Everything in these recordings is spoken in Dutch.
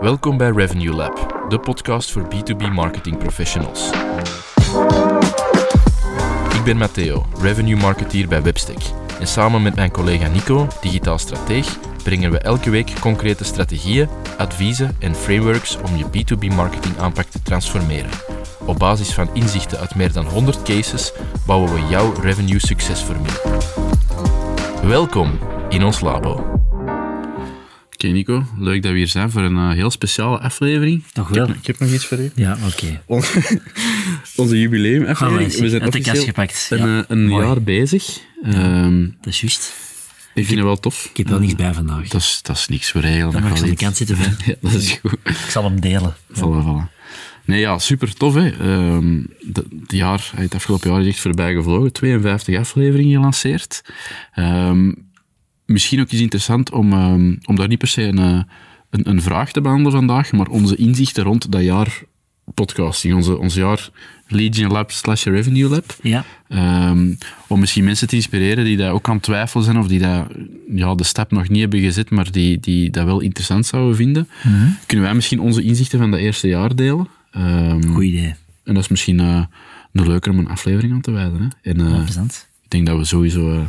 Welkom bij Revenue Lab, de podcast voor B2B marketing professionals. Ik ben Matteo, revenue marketeer bij Webstack. En samen met mijn collega Nico, digitaal strateeg, brengen we elke week concrete strategieën, adviezen en frameworks om je B2B marketing aanpak te transformeren. Op basis van inzichten uit meer dan 100 cases bouwen we jouw revenue succesformule. Welkom in ons labo. Oké Nico, leuk dat we hier zijn voor een uh, heel speciale aflevering. Toch Ik wel? heb, ik heb nog iets voor u. Ja, oké. Onze jubileumaflevering. Oh, we zijn uit de kast officieel gepakt. een, Ja, eh, een jaar bezig. Ehm, Dat is juist. ik vind het wel tof. Ik heb wel niks bij vandaag. Dat is, dat is niks, we regelen Dan mag ik aan de kant zitten. hè. Ja, dat is goed. Ik zal hem delen. Voilà, voilà. Nee, ja, super tof, hè. Ehm, de- het jaar, het afgelopen jaar is echt voorbij gevlogen. 52 afleveringen gelanceerd. Ehm, misschien ook eens interessant om, ehm, om daar niet per se een, eh, een, een vraag te behandelen vandaag, maar onze inzichten rond dat jaar podcasting, onze, ons jaar Legion Lab slash Revenue Lab. Ja. Ehm, om misschien mensen te inspireren die daar ook aan het twijfelen zijn of die dat, ja, de stap nog niet hebben gezet, maar die, die dat wel interessant zouden vinden. Kunnen wij misschien onze inzichten van dat eerste jaar delen? Ehm, Goed idee. en dat is misschien eh, een leuker om een aflevering aan te wijden. Hè? En, eh, denk dat we sowieso eh,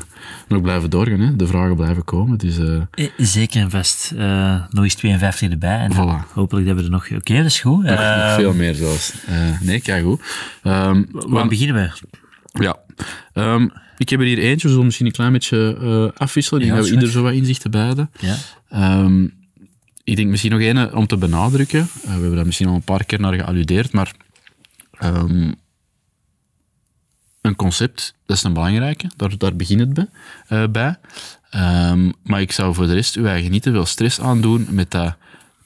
nog blijven doorgaan. Hè? De vragen blijven komen. Dus eh, Eh, Zeker en vast. Nog eens 52 erbij. En Voilà. hopelijk dat we er nog... Oké, dat is goed. nog, Eh, nog veel meer zelfs. Nee, kijk goed. Ehm, Waar want- beginnen we? Ja. Ehm, ik heb er hier eentje, we zullen misschien een klein beetje afwisselen. Ja, is ieder zo wat inzichten bij hadden. Ja. Ehm, ik denk misschien nog één om te benadrukken. We hebben daar misschien al een paar keer naar gealludeerd, maar ehm, een concept, dat is een belangrijke. Daar, daar begint het bij. eh, bij. Ehm, maar ik zou voor de rest uw eigen niet te veel stress aandoen met dat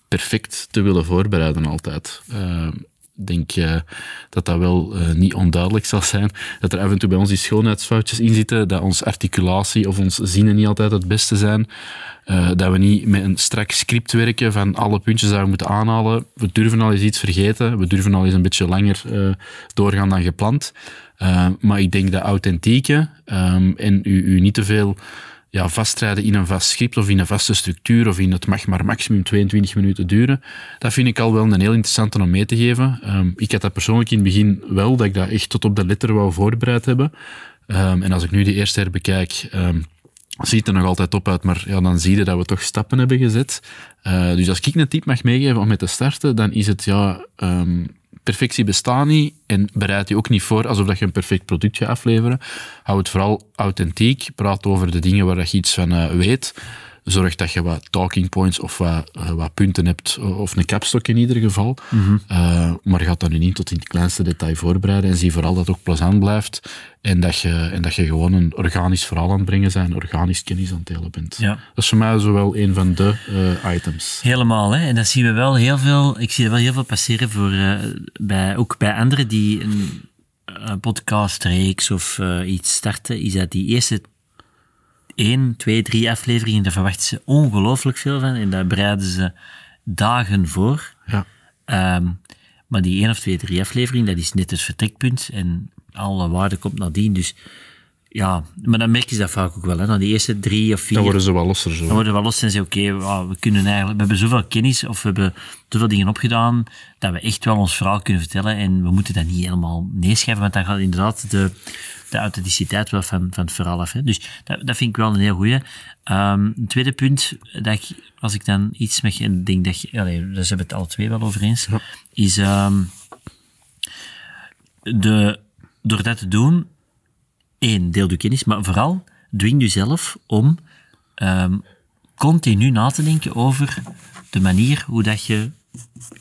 perfect te willen voorbereiden altijd. Ehm, denk eh, dat dat wel eh, niet onduidelijk zal zijn. Dat er af en toe bij ons die schoonheidsfoutjes in zitten, dat onze articulatie of onze zinnen niet altijd het beste zijn. Eh, dat we niet met een strak script werken van alle puntjes die we moeten aanhalen. We durven al eens iets vergeten. We durven al eens een beetje langer doorgaan dan gepland. Maar ik denk dat authentieke ehm, en u, u niet te veel ja, vastrijden in een vast script of in een vaste structuur of in het mag maar maximum 22 minuten duren, dat vind ik al wel een heel interessante om mee te geven. Ehm, ik had dat persoonlijk in het begin wel, dat ik dat echt tot op de letter wou voorbereid hebben. Ehm, en als ik nu die eerste herbekijk, ehm, ziet er nog altijd op uit, maar ja, dan zie je dat we toch stappen hebben gezet. Eh, dus als ik een tip mag meegeven om mee te starten, dan is het ja, perfectie bestaat niet en bereid je ook niet voor alsof dat je een perfect product afleveren. Hou het vooral authentiek, praat over de dingen waar je iets van eh, weet. Zorg dat je wat talking points of wat, eh, wat punten hebt, of een capstok in ieder geval. Eh, maar ga dat nu niet tot in het kleinste detail voorbereiden en zie vooral dat het ook plezant blijft en dat je, en dat je gewoon een organisch verhaal aan het brengen bent, organisch kennis aan het delen bent. Ja. Dat is voor mij zo wel een van de eh, items. Helemaal, hè. En dat zien we wel heel veel... Ik zie er wel heel veel passeren voor... eh, bij, ook bij anderen die een, een podcastreeks of eh, iets starten, is dat die eerste één, twee, drie afleveringen, daar verwachten ze ongelooflijk veel van. En daar bereiden ze dagen voor. Ja. Ehm, maar die één of twee, drie afleveringen, dat is net het vertrekpunt. En alle waarde komt nadien. Dus ja, maar dan merk je dat vaak ook wel. Hè. Na die eerste drie of vier Dan worden ze wel losser zo. dan worden we wel los en zeggen, oké, we kunnen eigenlijk, we hebben zoveel kennis of we hebben zoveel dingen opgedaan, dat we echt wel ons verhaal kunnen vertellen en we moeten dat niet helemaal neerschrijven, want dan gaat inderdaad de, de authenticiteit wel van, van het verhaal af. Hè. Dus dat, dat vind ik wel een heel goeie. Een tweede punt, dat ik, als ik dan iets met je, denk dat je, allee, daar zijn we het alle twee wel over eens, is ehm, de, door dat te doen, één, deel je kennis, maar vooral dwing jezelf om ehm, continu na te denken over de manier hoe dat je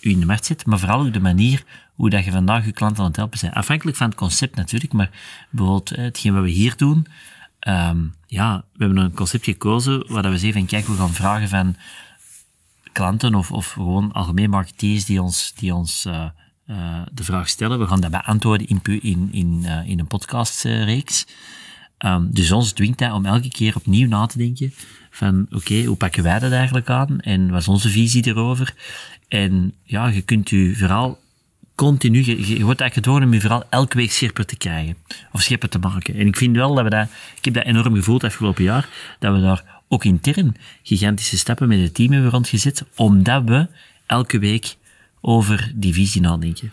in de markt zet, maar vooral ook de manier hoe dat je vandaag je klanten aan het helpen bent. Afhankelijk van het concept natuurlijk, maar bijvoorbeeld eh, hetgeen wat we hier doen, ehm, ja, we hebben een concept gekozen waar we zeggen van kijk, we gaan vragen van klanten of, of gewoon algemeen marketeers die ons, die ons eh, eh, de vraag stellen. We gaan dat beantwoorden in, in, in, eh, in een podcastreeks. Ehm, dus ons dwingt dat om elke keer opnieuw na te denken van oké, hoe pakken wij dat eigenlijk aan en wat is onze visie erover? En ja, je kunt je verhaal continu, je, wordt eigenlijk gedwongen om je verhaal elke week scherper te krijgen. Of scherper te maken. En ik vind wel dat we dat, ik heb dat enorm gevoeld afgelopen jaar, dat we daar ook intern gigantische stappen met het team hebben rondgezet, omdat we elke week over die visie nadenken.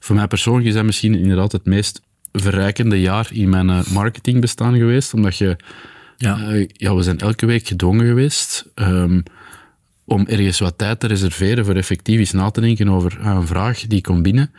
Voor mij persoonlijk is dat misschien inderdaad het meest verrijkende jaar in mijn eh, marketingbestaan geweest, omdat je... Ja. eh, ja, we zijn elke week gedwongen geweest ehm, om ergens wat tijd te reserveren voor effectief eens na te denken over ah, een vraag die komt binnen.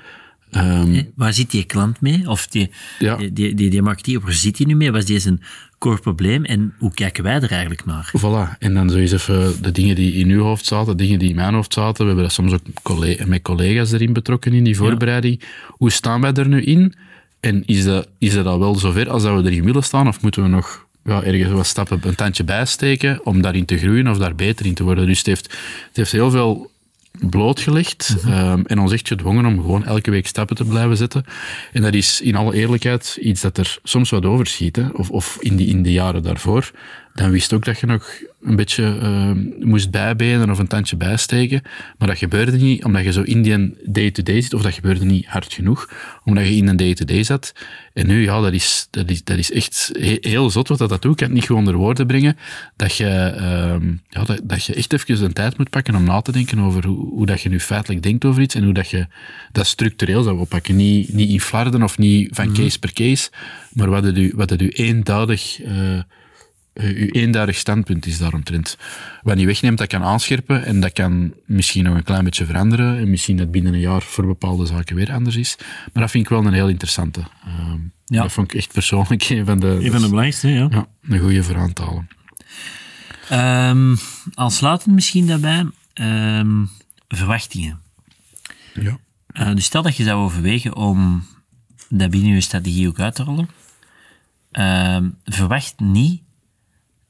Ehm, Waar zit die klant mee? Of die, Ja. die, die, die, die marketeer, waar zit hij nu mee? Was die zijn core probleem? En hoe kijken wij er eigenlijk naar? Voilà, en dan zo eens even de dingen die in uw hoofd zaten, dingen die in mijn hoofd zaten. We hebben dat soms ook colle- met collega's erin betrokken in die voorbereiding. Hoe staan wij er nu in? En is dat, is dat al wel zover als dat we erin willen staan? Of moeten we nog ja, ergens wat stappen, een tandje bijsteken om daarin te groeien of daar beter in te worden? Dus het heeft, het heeft heel veel blootgelegd ehm, en ons echt gedwongen om gewoon elke week stappen te blijven zetten. En dat is in alle eerlijkheid iets dat er soms wat overschiet, hè? Of, of in, die, in de jaren daarvoor. Dan wist ook dat je nog een beetje ehm, moest bijbenen of een tandje bijsteken. Maar dat gebeurde niet omdat je zo in die day-to-day zit, of dat gebeurde niet hard genoeg, omdat je in een day-to-day zat. En nu, ja, dat is, dat is, dat is echt he- heel zot wat dat, dat doet. Ik kan het niet gewoon onder woorden brengen. Dat je, ehm, ja, dat, dat je echt even de tijd moet pakken om na te denken over hoe, hoe dat je nu feitelijk denkt over iets en hoe dat je dat structureel zou oppakken. Niet, niet in flarden of niet van case per case, maar wat het u, wat het u eenduidig... eh, eh, uw eenduidig standpunt is daaromtrent. Wat niet wegneemt, dat kan aanscherpen en dat kan misschien nog een klein beetje veranderen. En misschien dat binnen een jaar voor bepaalde zaken weer anders is. Maar dat vind ik wel een heel interessante. Ehm, Ja. Dat vond ik echt persoonlijk een van de, Een van de belangrijkste, ja. ja, een goede te halen. Ehm, aansluitend misschien daarbij, ehm, verwachtingen. Ja. Eh, dus stel dat je zou overwegen om dat binnen je strategie ook uit te rollen. Ehm, verwacht niet,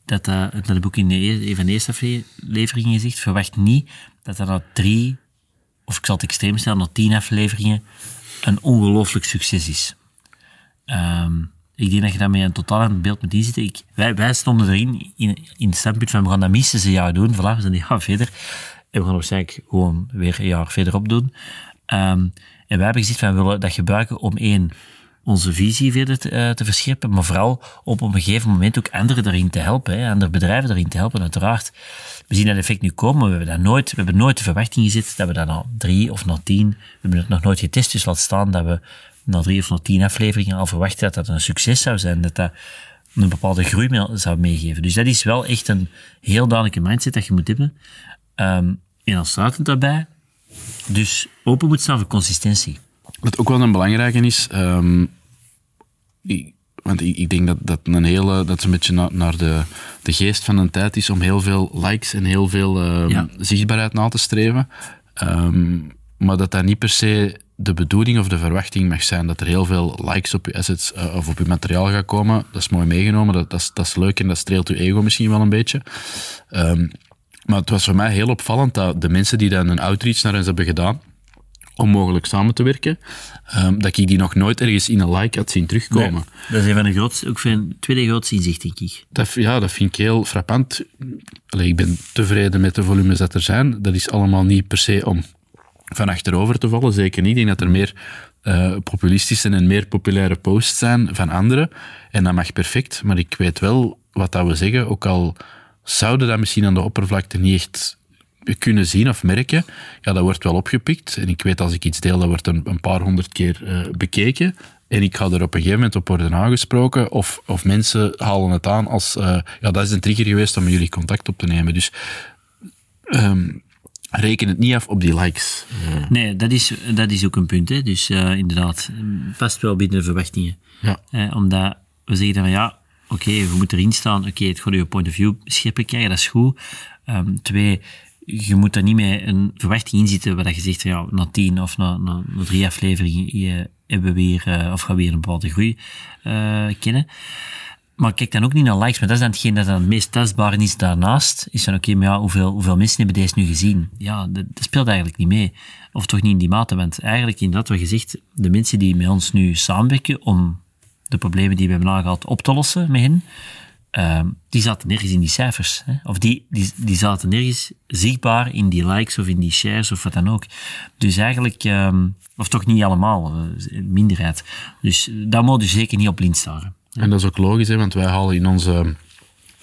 dat dat, dat ik ook in de, eer- een van de eerste afleveringen gezegd, verwacht niet dat dat na drie, of ik zal het extreem stellen, na tien afleveringen een ongelooflijk succes is. Ehm, ik denk dat je daarmee een totaal aan het beeld moet inzitten. Ik, wij, stonden erin, in, in het standpunt van we gaan dat minstens een jaar doen. Voilà, we zijn een jaar verder. En we gaan waarschijnlijk gewoon weer een jaar verderop doen. Ehm, en wij hebben gezegd van we willen dat gebruiken om één, onze visie verder te, eh, te verscherpen, maar vooral op een gegeven moment ook anderen daarin te helpen, andere bedrijven daarin te helpen, uiteraard. We zien dat effect nu komen, maar we hebben, dat nooit, we hebben nooit de verwachting gezet dat we dat na drie of na tien, we hebben het nog nooit getest, dus laat staan dat we na drie of na tien afleveringen al verwachten dat dat een succes zou zijn, dat dat een bepaalde groei mee- zou meegeven. Dus dat is wel echt een heel duidelijke mindset dat je moet hebben. Ehm en aansluitend daarbij, dus open moet staan voor consistentie. Wat ook wel een belangrijke is, ehm, ik- want ik, ik denk dat dat een hele, dat is een beetje na- naar de, de geest van een tijd is om heel veel likes en heel veel ehm, Ja. zichtbaarheid na te streven. Ehm, maar dat dat niet per se de bedoeling of de verwachting mag zijn dat er heel veel likes op je assets eh, of op je materiaal gaat komen. Dat is mooi meegenomen, dat, dat, is, dat is leuk en dat streelt je ego misschien wel een beetje. Maar het was voor mij heel opvallend dat de mensen die dan een outreach naar ons hebben gedaan, om mogelijk samen te werken, ehm, dat ik die nog nooit ergens in een like had zien terugkomen. Dat is een van de grootste, ook van de tweede grootste inzicht, denk ik. Dat, ja, dat vind ik heel frappant. Allee, ik ben tevreden met de volumes dat er zijn. Dat is allemaal niet per se om van achterover te vallen, zeker niet. Ik denk dat er meer eh, populistische en meer populaire posts zijn van anderen. En dat mag perfect, maar ik weet wel wat dat we zeggen, ook al zouden dat misschien aan de oppervlakte niet echt kunnen zien of merken, ja, dat wordt wel opgepikt. En ik weet als ik iets deel, dat wordt een, een paar honderd keer eh, bekeken. En ik ga er op een gegeven moment op worden aangesproken. Of, of mensen halen het aan als... eh, ja, dat is een trigger geweest om jullie contact op te nemen. Dus ehm, reken het niet af op die likes. Eh, Nee, dat is, dat is ook een punt. Hè. Dus inderdaad, past wel binnen de verwachtingen. ja. Eh, omdat we zeggen dan van ja, oké, we moeten erin staan. Oké, het gaat je point of view scheppen krijgen, dat is goed. Ehm, twee, je moet daar niet met een verwachting in zitten waar je zegt ja, na tien of na, na, drie afleveringen eh, hebben we weer, eh, of gaan we weer een bepaalde groei eh, kennen. Maar kijk dan ook niet naar likes, maar dat is dan hetgeen dat dan het meest tastbare is daarnaast. Is dan oké, maar ja, hoeveel, hoeveel mensen hebben deze nu gezien? Ja, dat, dat speelt eigenlijk niet mee. Of toch niet in die mate, want eigenlijk inderdaad wat gezegd, de mensen die met ons nu samenwerken om de problemen die we hebben aangehaald op te lossen met hen, ehm, die zaten nergens in die cijfers. Hè? Of die, die, die zaten nergens zichtbaar in die likes of in die shares of wat dan ook. Dus eigenlijk, ehm, of toch niet allemaal, eh, een minderheid. Dus daar moet je zeker niet op blind staren. En dat is ook logisch, hè, want wij halen in onze,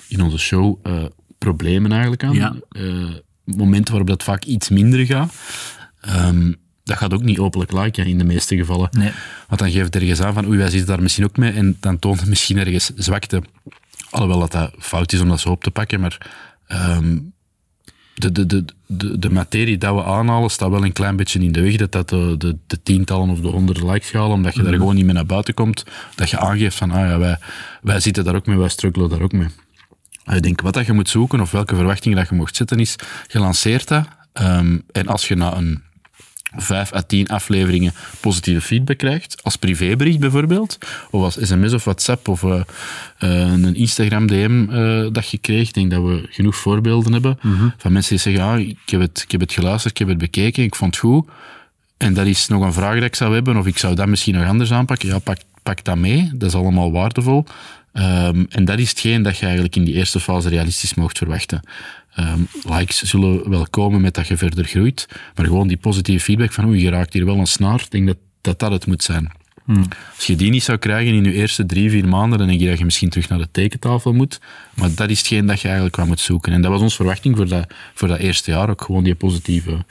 in onze show eh, problemen eigenlijk aan. Ja. Eh, momenten waarop dat vaak iets minder gaat. Ehm, dat gaat ook niet openlijk liken in de meeste gevallen. Nee. Want dan geeft het ergens aan van, oei, wij zitten daar misschien ook mee. En dan toont het misschien ergens zwakte. Alhoewel dat, dat fout is om dat zo op te pakken. Maar ehm, de, de, de, de, de materie dat we aanhalen staat wel een klein beetje in de weg. Dat dat de, de, de tientallen of de honderden likes gaat, omdat je daar gewoon niet meer naar buiten komt. Dat je aangeeft van, ah ja, wij, wij zitten daar ook mee, wij struggelen daar ook mee. Ik denk, wat dat je moet zoeken, of welke verwachtingen dat je mocht zetten, is, je lanceert dat. ehm, en als je na een vijf à tien afleveringen positieve feedback krijgt, als privébericht bijvoorbeeld, of als sms of WhatsApp of eh, eh, een Instagram DM eh, dat je kreeg, ik denk dat we genoeg voorbeelden hebben van mensen die zeggen, ah, ik, heb het, ik heb het geluisterd, ik heb het bekeken, ik vond het goed, en dat is nog een vraag dat ik zou hebben, of ik zou dat misschien nog anders aanpakken, ja, pak, pak dat mee, dat is allemaal waardevol. Ehm, en dat is hetgeen dat je eigenlijk in die eerste fase realistisch mocht verwachten. Ehm, likes zullen wel komen met dat je verder groeit, maar gewoon die positieve feedback van oei, je raakt hier wel een snaar, ik denk dat dat, dat het moet zijn. Als je die niet zou krijgen in je eerste drie, vier maanden, dan denk je dat je misschien terug naar de tekentafel moet. Maar dat is hetgeen dat je eigenlijk wel moet zoeken. En dat was onze verwachting voor dat, voor dat eerste jaar, ook gewoon die positieve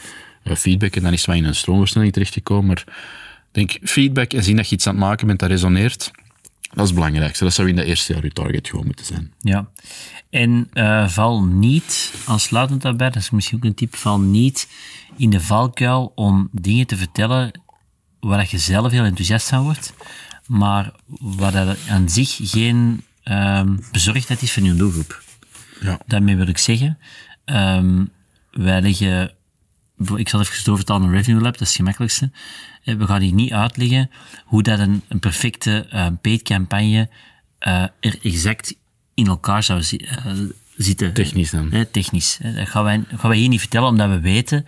eh, feedback. En dan is het wel in een stroomversnelling terechtgekomen. Maar ik denk, feedback en zien dat je iets aan het maken bent dat resoneert, dat is het belangrijkste. Dat zou in dat eerste jaar je target gewoon moeten zijn. Ja. En eh, val niet, als sluitend daarbij, dat is misschien ook een tip, val niet in de valkuil om dingen te vertellen waar dat je zelf heel enthousiast van wordt, maar waar dat aan zich geen ehm, bezorgdheid is van je doelgroep. Ja. Daarmee wil ik zeggen, ehm, wij leggen, ik zal even over het aan een revenue lab, dat is het gemakkelijkste. Eh, We gaan hier niet uitleggen hoe dat een, een perfecte eh, paid campagne eh, er exact in elkaar zou zi- zitten. Technisch dan. Hè, technisch. Dat gaan wij, gaan wij hier niet vertellen, omdat we weten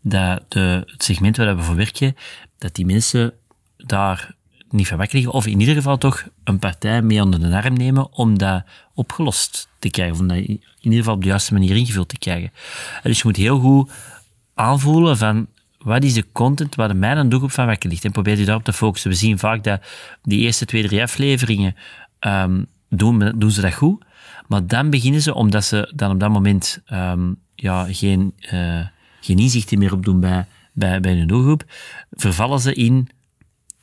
dat de, het segment waar we voor werken, dat die mensen daar niet van wakker liggen, of in ieder geval toch een partij mee onder de arm nemen om dat opgelost te krijgen, of om dat in ieder geval op de juiste manier ingevuld te krijgen. En dus je moet heel goed aanvoelen van wat is de content waar de mijn doelgroep van wakker ligt en probeer je daarop te focussen. We zien vaak dat die eerste twee, drie afleveringen ehm, doen, doen ze dat goed, maar dan beginnen ze, omdat ze dan op dat moment ehm, ja, geen, eh, geen inzichten meer opdoen bij, bij, bij hun doelgroep, vervallen ze in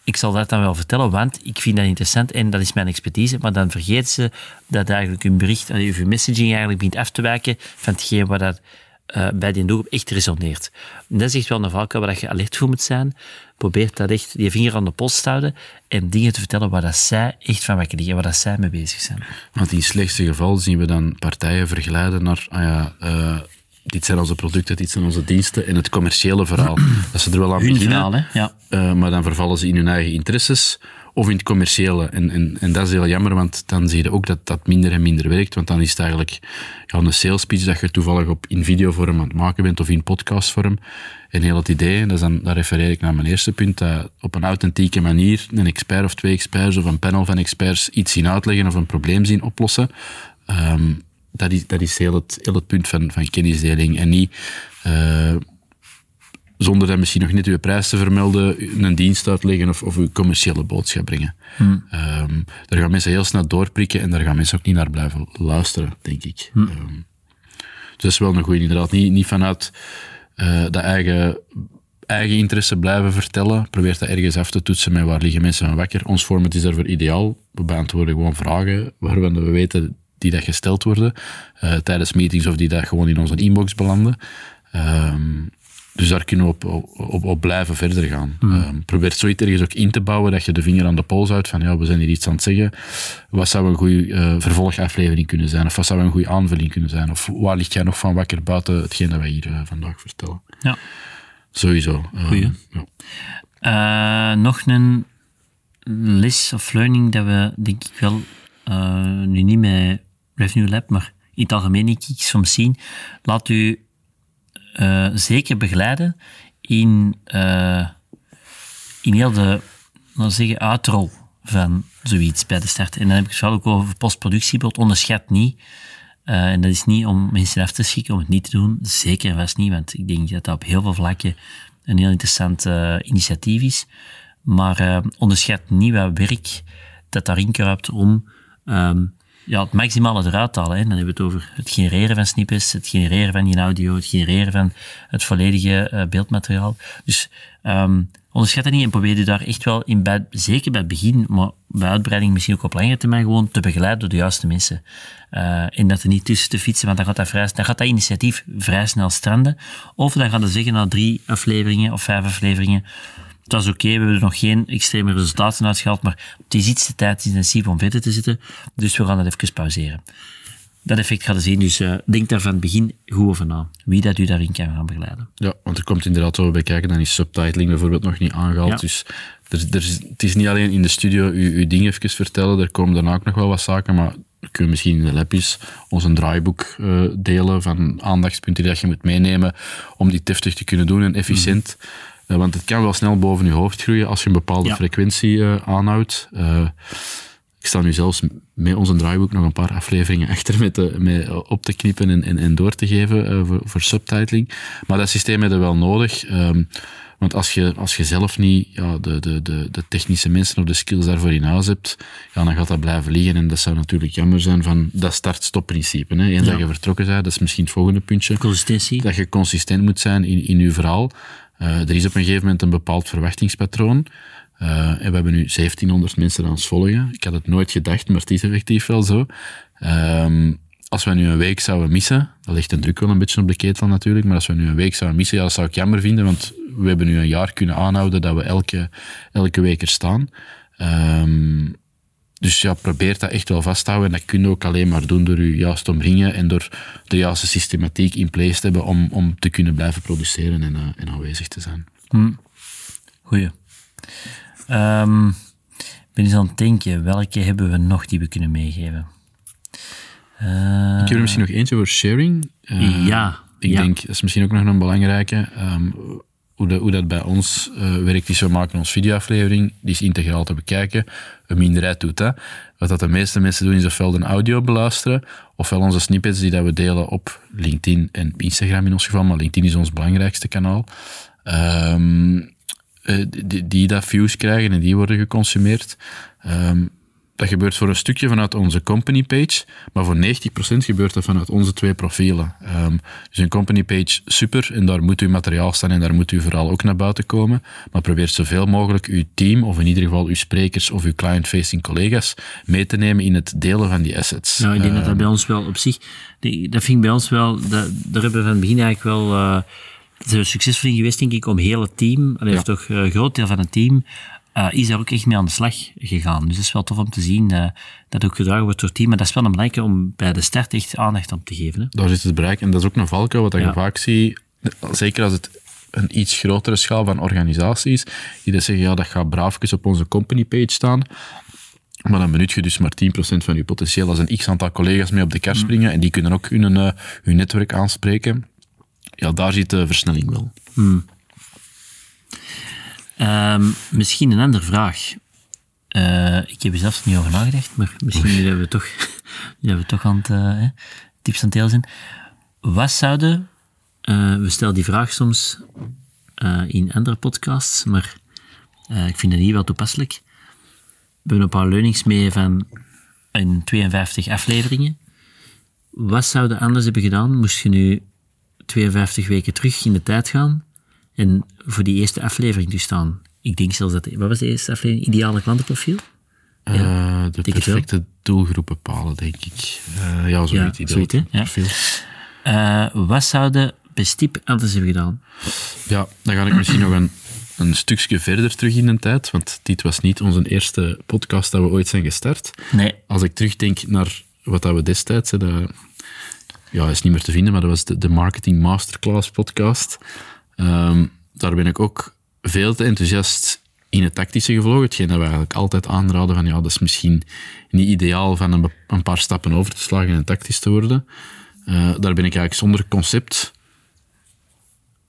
ik zal dat dan wel vertellen, want ik vind dat interessant en dat is mijn expertise. Maar dan vergeten ze dat eigenlijk hun bericht, of hun messaging eigenlijk begint af te wijken van hetgeen wat dat, eh, bij die doelgroep echt resoneert. En dat is echt wel een valkuil waar je alert voor moet zijn. Probeer dat echt, die vinger aan de post te houden en dingen te vertellen waar dat zij echt van wakker liggen, waar dat zij mee bezig zijn. Want in het slechtste geval zien we dan partijen vergeleiden naar, ah ja, eh, dit zijn onze producten, dit zijn onze diensten en het commerciële verhaal. Dat ze er wel aan Hun beginnen, verhaal, hè? Ja. eh, maar dan vervallen ze in hun eigen interesses of in het commerciële. En, en, en dat is heel jammer, want dan zie je ook dat dat minder en minder werkt. Want dan is het eigenlijk ja, een sales pitch dat je toevallig op, in videovorm aan het maken bent of in podcastvorm. En heel het idee, dat is dan, daar refereer ik naar mijn eerste punt, dat op een authentieke manier een expert of twee experts of een panel van experts iets zien uitleggen of een probleem zien oplossen. Ehm, dat is, dat is heel, het, heel het punt van, van kennisdeling. En niet eh, zonder dan misschien nog net uw prijs te vermelden, een dienst uitleggen of, of uw commerciële boodschap brengen. Ehm, daar gaan mensen heel snel doorprikken en daar gaan mensen ook niet naar blijven luisteren, denk ik. Ehm, dus dat is wel een goede, inderdaad. Niet, niet vanuit eh, dat eigen, eigen interesse blijven vertellen. Probeer dat ergens af te toetsen met waar liggen mensen van wakker. Ons format is daarvoor ideaal. We beantwoorden gewoon vragen waarvan we weten die dat gesteld worden eh, tijdens meetings of die dat gewoon in onze inbox belanden. Ehm, dus daar kunnen we op, op, op blijven verder gaan. Ehm, probeer zoiets ergens ook in te bouwen dat je de vinger aan de pols houdt van ja, we zijn hier iets aan het zeggen. Wat zou een goede eh, vervolgaflevering kunnen zijn? Of wat zou een goede aanvulling kunnen zijn? Of waar ligt jij nog van wakker buiten hetgeen dat wij hier eh, vandaag vertellen? ja. Sowieso. Goeie. ja. Eh, nog een les of learning dat we, denk ik wel, nu niet met Revenue Lab, maar in het algemeen ik soms zien. Laat u eh, zeker begeleiden in, eh, in heel de, zeggen, uitrol van zoiets bij de start. En dan heb ik het vooral ook over postproductiebod. Onderschat niet. Eh, en dat is niet om mensen af te schikken om het niet te doen. Zeker vast niet, want ik denk dat dat op heel veel vlakken een heel interessant initiatief is. Maar onderschat niet wat werk dat daarin kruipt om ehm, ja, het maximale eruit halen. Hè. Dan hebben we het over het genereren van snippets, het genereren van die audio, het genereren van het volledige eh, beeldmateriaal. Dus um, onderschat dat niet en probeer je daar echt wel in, bij, zeker bij het begin, maar bij uitbreiding misschien ook op langere termijn, gewoon te begeleiden door de juiste mensen. Uh, en dat er niet tussen te fietsen, want dan gaat dat, vrij, dan gaat dat initiatief vrij snel stranden. Of dan gaat het zeggen na drie afleveringen of vijf afleveringen, het was oké, we hebben er nog geen extreme resultaten uitgehaald, maar het is iets te tijdsintensief om verder te zitten, dus we gaan dat even pauzeren. Dat effect gaat zien, dus uh, denk daar van het begin goed over na, wie dat u daarin kan gaan begeleiden. Ja, want er komt inderdaad wel bij kijken, dan is subtitling bijvoorbeeld nog niet aangehaald, ja. dus er, er, het is niet alleen in de studio uw, uw ding even vertellen, er komen daarna ook nog wel wat zaken, maar kunnen misschien in de lapjes ons een draaiboek uh, delen van aandachtspunten die je moet meenemen om die deftig te kunnen doen en efficiënt. Mm. Uh, want het kan wel snel boven je hoofd groeien als je een bepaalde ja. frequentie uh, aanhoudt. ik sta nu zelfs met onze draaiboek nog een paar afleveringen achter met, de, met op te knippen en, en, en door te geven voor, voor subtitling. Maar dat systeem hebben we wel nodig. Um, want als je, als je zelf niet ja, de, de, de, de technische mensen of de skills daarvoor in huis hebt, ja, dan gaat dat blijven liggen. En dat zou natuurlijk jammer zijn van dat start-stop-principe. Eens ja. dat je vertrokken bent, dat is misschien het volgende puntje. Consistentie. Dat je consistent moet zijn in, in je verhaal. Uh, er is op een gegeven moment een bepaald verwachtingspatroon. Uh, en we hebben nu 1700 mensen aan ons volgen. Ik had het nooit gedacht, maar het is effectief wel zo. Um, als we nu een week zouden missen, dat ligt een druk wel een beetje op de ketel natuurlijk, maar als we nu een week zouden missen, ja, dat zou ik jammer vinden, want we hebben nu een jaar kunnen aanhouden dat we elke, elke week er staan. Um, dus ja, probeer dat echt wel vast te houden. En dat kun je ook alleen maar doen door je juist omringen en door de juiste systematiek in place te hebben om, om te kunnen blijven produceren en, uh, en aanwezig te zijn. Hmm. Goeie. Um, ik ben eens aan het denken, welke hebben we nog die we kunnen meegeven? Uh, ik heb er misschien nog eentje voor sharing. Uh, ja. Ik ja. denk, dat is misschien ook nog een belangrijke. Um, hoe, dat bij ons uh, werkt, is we maken ons videoaflevering, die is integraal te bekijken. Een minderheid doet dat. Wat dat de meeste mensen doen, is ofwel een audio beluisteren, ofwel onze snippets die dat we delen op LinkedIn en Instagram in ons geval, maar LinkedIn is ons belangrijkste kanaal. Um, die, die dat views krijgen en die worden geconsumeerd. Um, dat gebeurt voor een stukje vanuit onze company page, maar voor 90% gebeurt dat vanuit onze twee profielen. Um, dus een company page, super, en daar moet uw materiaal staan en daar moet u vooral ook naar buiten komen. Maar probeer zoveel mogelijk uw team, of in ieder geval uw sprekers of uw client-facing collega's, mee te nemen in het delen van die assets. Nou, ik denk um, dat dat bij ons wel op zich, dat vind ik bij ons wel, dat, daar hebben we van het begin eigenlijk wel... Uh, succesvol in geweest, denk ik, om heel het team, dat ja. toch een groot deel van het team, uh, is daar ook echt mee aan de slag gegaan. Dus het is wel tof om te zien uh, dat ook gedragen wordt door het team. Maar dat is wel een belangrijke om bij de start echt aandacht aan te geven. Hè. Daar zit het bereik. En dat is ook een valkuil wat ja. je vaak ziet. Zeker als het een iets grotere schaal van organisaties, die dat zeggen, ja, dat gaat braafjes op onze company page staan. Maar dan benut je dus maar 10% van je potentieel. Als een x-aantal collega's mee op de kar springen, mm. en die kunnen ook hun, uh, hun netwerk aanspreken. Ja, daar zit de versnelling wel. Mm. Um, misschien een andere vraag. Uh, ik heb er zelfs niet over nagedacht, maar misschien hebben we toch, hebben we toch aan het uh, tips aan het deel zijn. Wat zouden, uh, we stellen die vraag soms in andere podcasts, maar ik vind het hier wel toepasselijk. We hebben een paar learnings mee van in 52 afleveringen. Wat zouden anders hebben gedaan, moest je nu 52 weken terug in de tijd gaan en voor die eerste aflevering te staan. Ik denk zelfs dat... Wat was de eerste aflevering? Ideale klantenprofiel? Ja, uh, de perfecte doelgroep bepalen, denk ik. Uh, ja, zoiets. Ja, zoiets, ja. Uh, wat zouden bestip anders hebben gedaan? Ja, dan ga ik misschien nog een, een stukje verder terug in de tijd, want dit was niet onze eerste podcast dat we ooit zijn gestart. Nee. Als ik terugdenk naar wat dat we destijds... Dat, ja, is niet meer te vinden, maar dat was de, de Marketing Masterclass podcast. Um, daar ben ik ook veel te enthousiast in het tactische gevlogen. Hetgeen dat we eigenlijk altijd aanraden van ja, dat is misschien niet ideaal van een, een paar stappen over te slagen en tactisch te worden. Uh, daar ben ik eigenlijk zonder concept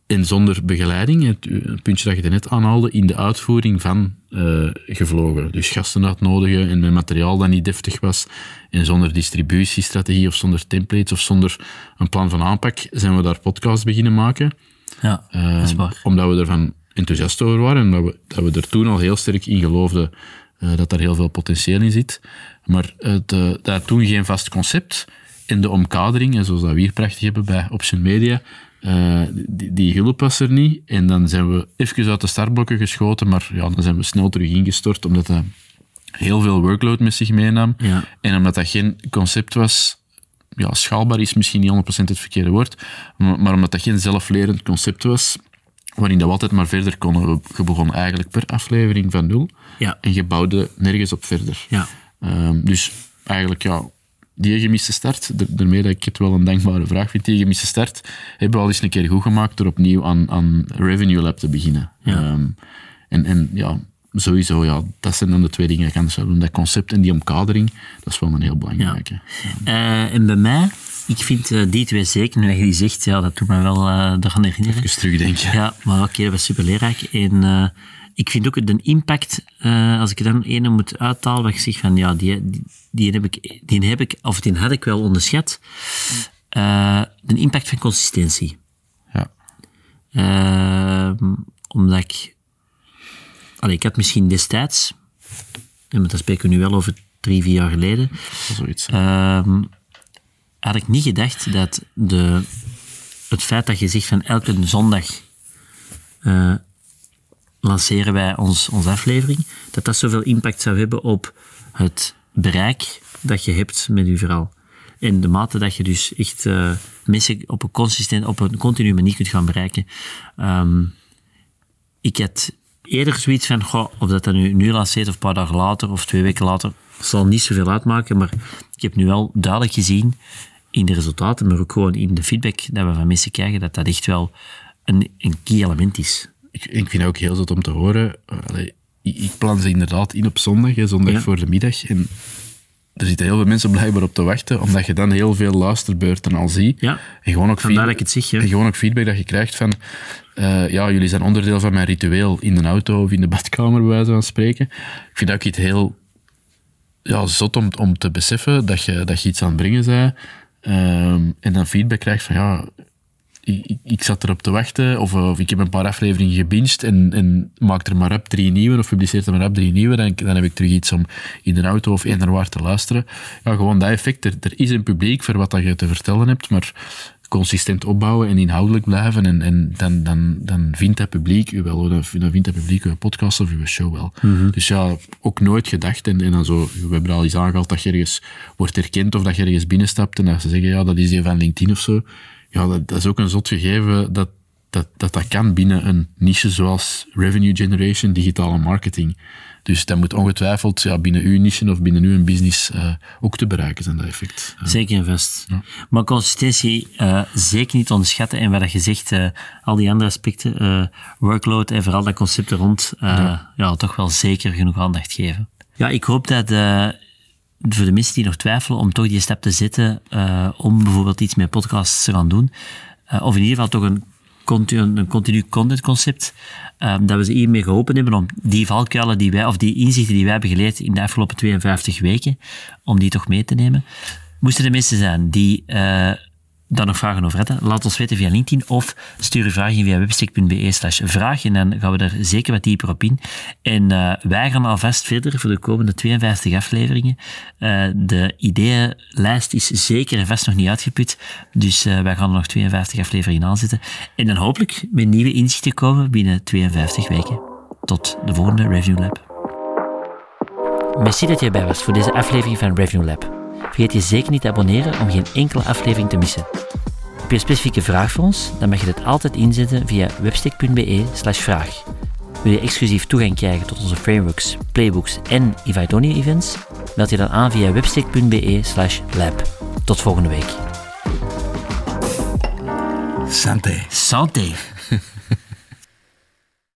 en zonder begeleiding, het, puntje dat je net aanhaalde, in de uitvoering van uh, gevlogen. Dus gasten uitnodigen en met materiaal dat niet deftig was. En zonder distributiestrategie of zonder templates of zonder een plan van aanpak zijn we daar podcasts beginnen maken. Ja, uh, dat is waar. Omdat we ervan enthousiast over waren en dat we, dat we er toen al heel sterk in geloofden eh, dat daar heel veel potentieel in zit. Maar eh, dat toen geen vast concept. En de omkadering, en zoals dat we hier prachtig hebben bij Option Media, eh, die, die hulp was er niet. En dan zijn we even uit de startblokken geschoten, maar ja, dan zijn we snel terug ingestort, omdat dat heel veel workload met zich meenam. Ja. En omdat dat geen concept was, ja, schaalbaar is misschien niet 100% het verkeerde woord, maar, maar omdat dat geen zelflerend concept was, waarin dat we altijd maar verder konden. Je begon eigenlijk per aflevering van nul Ja. en je bouwde nergens op verder. Ja. Ehm, dus eigenlijk, ja, die gemiste start, daarmee dat ik het wel een dankbare vraag vind, die gemiste start hebben we al eens een keer goed gemaakt door opnieuw aan, aan Revenue Lab te beginnen. Ja. Ehm, en, en ja, sowieso, ja, dat zijn dan de twee dingen die ik anders zou doen. Dat concept en die omkadering, dat is wel een heel belangrijke. Eh, en bij mij, ik vind eh, die twee zeker, nu dat je die zegt, ja, dat doet me wel eh eraan herinneren. Even terugdenken. Ja, maar oké, dat was super leerrijk. En eh, ik vind ook de impact, als ik er dan ene moet uithalen, waar ik zeg van, ja, die, die, die heb ik, die heb ik, of die had ik wel onderschat. De impact van consistentie. Ja. Ehm, omdat ik... Allee, ik had misschien destijds, en dat spreken we nu wel over drie, vier jaar geleden, Zoiets. Ehm, had ik niet gedacht dat de, het feit dat je zegt van elke zondag eh, lanceren wij ons, onze aflevering, dat dat zoveel impact zou hebben op het bereik dat je hebt met je verhaal. En de mate dat je dus echt eh, mensen op een consistent, op een continue manier kunt gaan bereiken. Ehm, ik had eerder zoiets van, goh, of dat dan nu, nu lanceert of een paar dagen later of twee weken later, zal niet zoveel uitmaken, maar ik heb nu wel duidelijk gezien in de resultaten, maar ook gewoon in de feedback dat we van mensen krijgen, dat dat echt wel een, een key element is. Ik, ik vind het ook heel zot om te horen. Allee, ik, plan ze inderdaad in op zondag, hè, zondag Ja. voor de middag. En er zitten heel veel mensen blijkbaar op te wachten, omdat je dan heel veel luisterbeurten al ziet. Ja, En gewoon ook, vandaar feed- dat ik het ja. en gewoon ook feedback dat je krijgt van... eh, ja, jullie zijn onderdeel van mijn ritueel in de auto of in de badkamer, bij wijze van spreken. Ik vind dat ook iets heel ja, zot om, om te beseffen dat je, dat je iets aan het brengen bent. Ehm, en dan feedback krijgt van ja, ik, ik- zat erop te wachten, of, of ik heb een paar afleveringen gebinged en, en maak er maar op drie nieuwe, of publiceer er maar op drie nieuwe, dan, dan heb ik terug iets om in de auto of eender waar te luisteren. Ja, gewoon dat effect. Er, er is een publiek voor wat dat je te vertellen hebt, maar consistent opbouwen en inhoudelijk blijven en, en dan, dan, dan vindt dat publiek u wel, dan vindt dat publiek uw podcast of uw show wel. Dus ja, ook nooit gedacht en, en dan zo, we hebben al eens aangehaald dat je ergens wordt herkend of dat je ergens binnenstapt en dat ze zeggen, ja, dat is die van LinkedIn of zo. Ja, dat, dat is ook een zot gegeven dat dat, dat dat kan binnen een niche zoals revenue generation, digitale marketing. Dus dat moet ongetwijfeld ja, binnen uw niche of binnen uw business eh, ook te bereiken zijn, dat effect. Ja. Zeker en vast. Maar consistentie eh, zeker niet onderschatten. En wat je zegt, eh, al die andere aspecten, workload en vooral dat concept er rond, eh, ja. toch wel zeker genoeg aandacht geven. Ja, ik hoop dat voor de mensen die nog twijfelen om toch die stap te zetten om bijvoorbeeld iets met podcasts te gaan doen, of in ieder geval toch een een continu content concept, eh, dat we ze hiermee geholpen hebben om die valkuilen die wij, of die inzichten die wij hebben geleerd in de afgelopen 52 weken, om die toch mee te nemen. Moesten er mensen zijn die eh, daar nog vragen over hebben, laat ons weten via LinkedIn of stuur een vraag in via webstick.be slash en dan gaan we er zeker wat dieper op in. En eh, wij gaan alvast verder voor de komende 52 afleveringen. Eh, de ideeënlijst is zeker en vast nog niet uitgeput, dus eh, wij gaan er nog 52 afleveringen aan zitten. En dan hopelijk met nieuwe inzichten komen binnen 52 weken. Tot de volgende Review Lab. Merci dat je erbij was voor deze aflevering van Revenue Lab. Vergeet je zeker niet te abonneren om geen enkele aflevering te missen. Heb je een specifieke vraag voor ons? Dan mag je dit altijd inzetten via webstick.be slash vraag. Wil je exclusief toegang krijgen tot onze frameworks, playbooks en Ivaidoni events? Meld je dan aan via webstick.be slash lab. Tot volgende week. Santé. Santé!